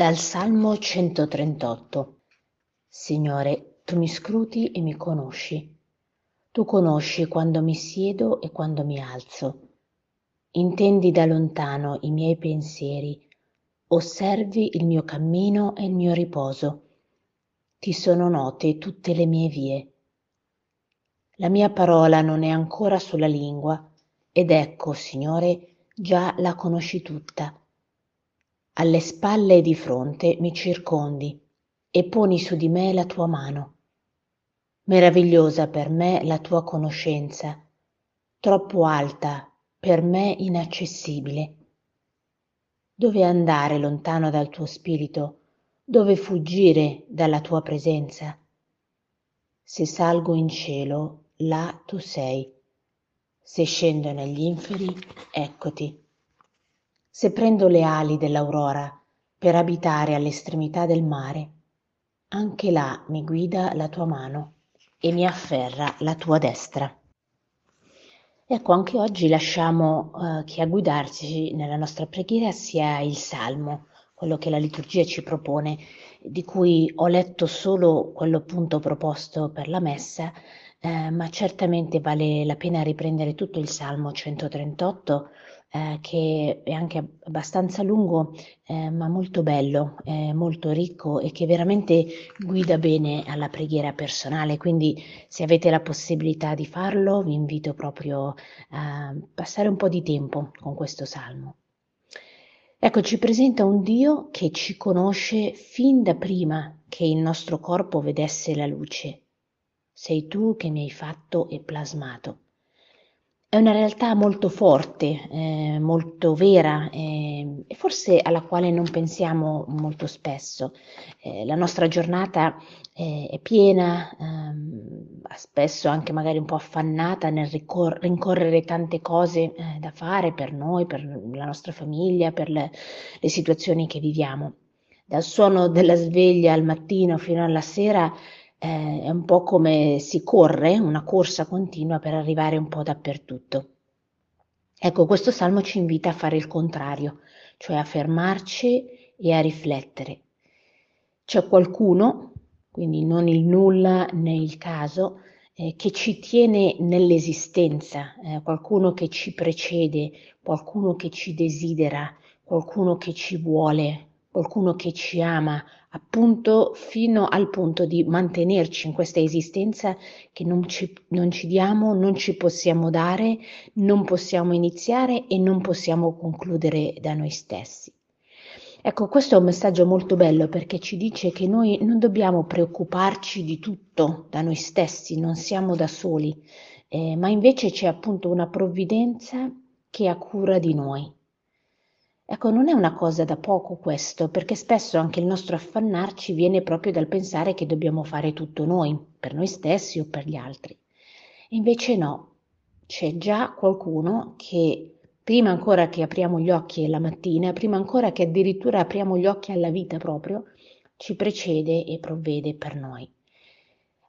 Dal Salmo 138 Signore, tu mi scruti e mi conosci. Tu conosci quando mi siedo e quando mi alzo. Intendi da lontano i miei pensieri, osservi il mio cammino e il mio riposo. Ti sono note tutte le mie vie. La mia parola non è ancora sulla lingua, ed ecco, Signore, già la conosci tutta alle spalle e di fronte mi circondi e poni su di me la tua mano. Meravigliosa per me la tua conoscenza, troppo alta, per me inaccessibile. Dove andare lontano dal tuo spirito? Dove fuggire dalla tua presenza? Se salgo in cielo, là tu sei. Se scendo negli inferi, eccoti se prendo le ali dell'aurora per abitare all'estremità del mare anche là mi guida la tua mano e mi afferra la tua destra. Ecco anche oggi lasciamo eh, che a guidarci nella nostra preghiera sia il salmo quello che la liturgia ci propone di cui ho letto solo quello punto proposto per la messa eh, ma certamente vale la pena riprendere tutto il Salmo 138 eh, che è anche abbastanza lungo eh, ma molto bello, eh, molto ricco e che veramente guida bene alla preghiera personale. Quindi se avete la possibilità di farlo vi invito proprio a passare un po' di tempo con questo Salmo. Ecco, ci presenta un Dio che ci conosce fin da prima che il nostro corpo vedesse la luce. Sei tu che mi hai fatto e plasmato. È una realtà molto forte, eh, molto vera eh, e forse alla quale non pensiamo molto spesso. Eh, la nostra giornata eh, è piena, ehm, spesso anche magari un po' affannata nel ricor- rincorrere tante cose eh, da fare per noi, per la nostra famiglia, per le, le situazioni che viviamo. Dal suono della sveglia al mattino fino alla sera eh, è un po' come si corre, una corsa continua per arrivare un po' dappertutto. Ecco, questo salmo ci invita a fare il contrario, cioè a fermarci e a riflettere. C'è qualcuno, quindi non il nulla né il caso, eh, che ci tiene nell'esistenza, eh, qualcuno che ci precede, qualcuno che ci desidera, qualcuno che ci vuole, qualcuno che ci ama, appunto fino al punto di mantenerci in questa esistenza che non ci, non ci diamo, non ci possiamo dare, non possiamo iniziare e non possiamo concludere da noi stessi. Ecco, questo è un messaggio molto bello perché ci dice che noi non dobbiamo preoccuparci di tutto da noi stessi, non siamo da soli, eh, ma invece c'è appunto una provvidenza che ha cura di noi. Ecco, non è una cosa da poco questo, perché spesso anche il nostro affannarci viene proprio dal pensare che dobbiamo fare tutto noi, per noi stessi o per gli altri. Invece no, c'è già qualcuno che prima ancora che apriamo gli occhi la mattina, prima ancora che addirittura apriamo gli occhi alla vita proprio, ci precede e provvede per noi.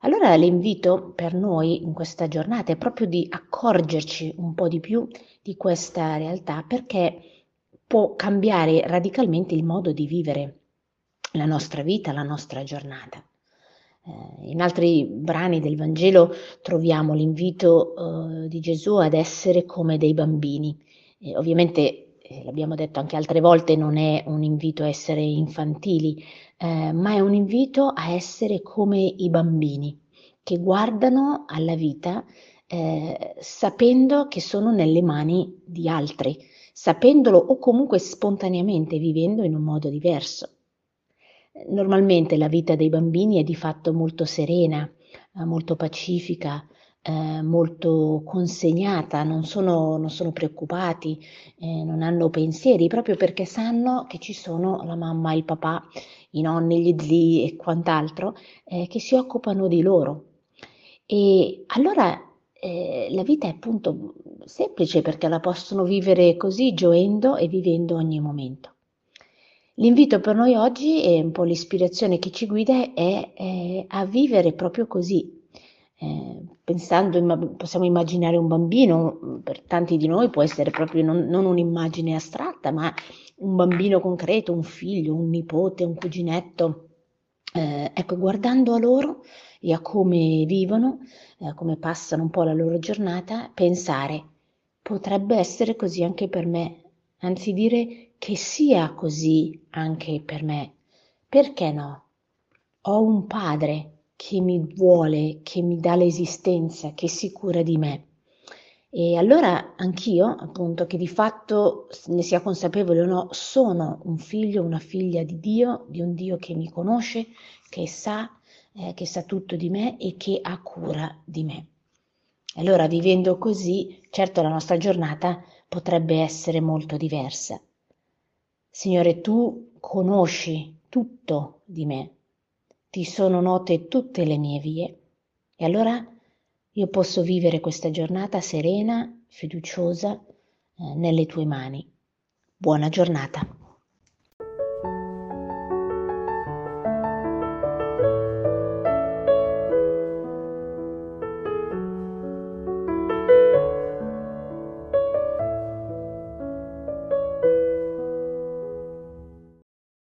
Allora l'invito per noi in questa giornata è proprio di accorgerci un po' di più di questa realtà perché può cambiare radicalmente il modo di vivere la nostra vita, la nostra giornata. Eh, in altri brani del Vangelo troviamo l'invito eh, di Gesù ad essere come dei bambini. Eh, ovviamente, eh, l'abbiamo detto anche altre volte, non è un invito a essere infantili, eh, ma è un invito a essere come i bambini che guardano alla vita sapendo che sono nelle mani di altri, sapendolo o comunque spontaneamente vivendo in un modo diverso. Normalmente la vita dei bambini è di fatto molto serena, eh, molto pacifica, eh, molto consegnata, non sono, non sono preoccupati, eh, non hanno pensieri, proprio perché sanno che ci sono la mamma, il papà, i nonni, gli zii e quant'altro eh, che si occupano di loro. E allora eh, la vita è appunto semplice perché la possono vivere così, gioendo e vivendo ogni momento. L'invito per noi oggi e un po' l'ispirazione che ci guida è, è a vivere proprio così, Eh, pensando, possiamo immaginare un bambino, per tanti di noi può essere proprio non, non un'immagine astratta, ma un bambino concreto, un figlio, un nipote, un cuginetto. Eh, ecco, guardando a loro e a come vivono, eh, come passano un po' la loro giornata, pensare potrebbe essere così anche per me, anzi dire che sia così anche per me. Perché no? Ho un padre che mi vuole, che mi dà l'esistenza, che si cura di me. E allora anch'io, appunto, che di fatto ne sia consapevole o no, sono un figlio, una figlia di Dio, di un Dio che mi conosce, che sa, eh, che sa tutto di me e che ha cura di me. Allora, vivendo così, certo la nostra giornata potrebbe essere molto diversa. Signore, tu conosci tutto di me, ti sono note tutte le mie vie e allora io posso vivere questa giornata serena, fiduciosa, eh, nelle tue mani. Buona giornata.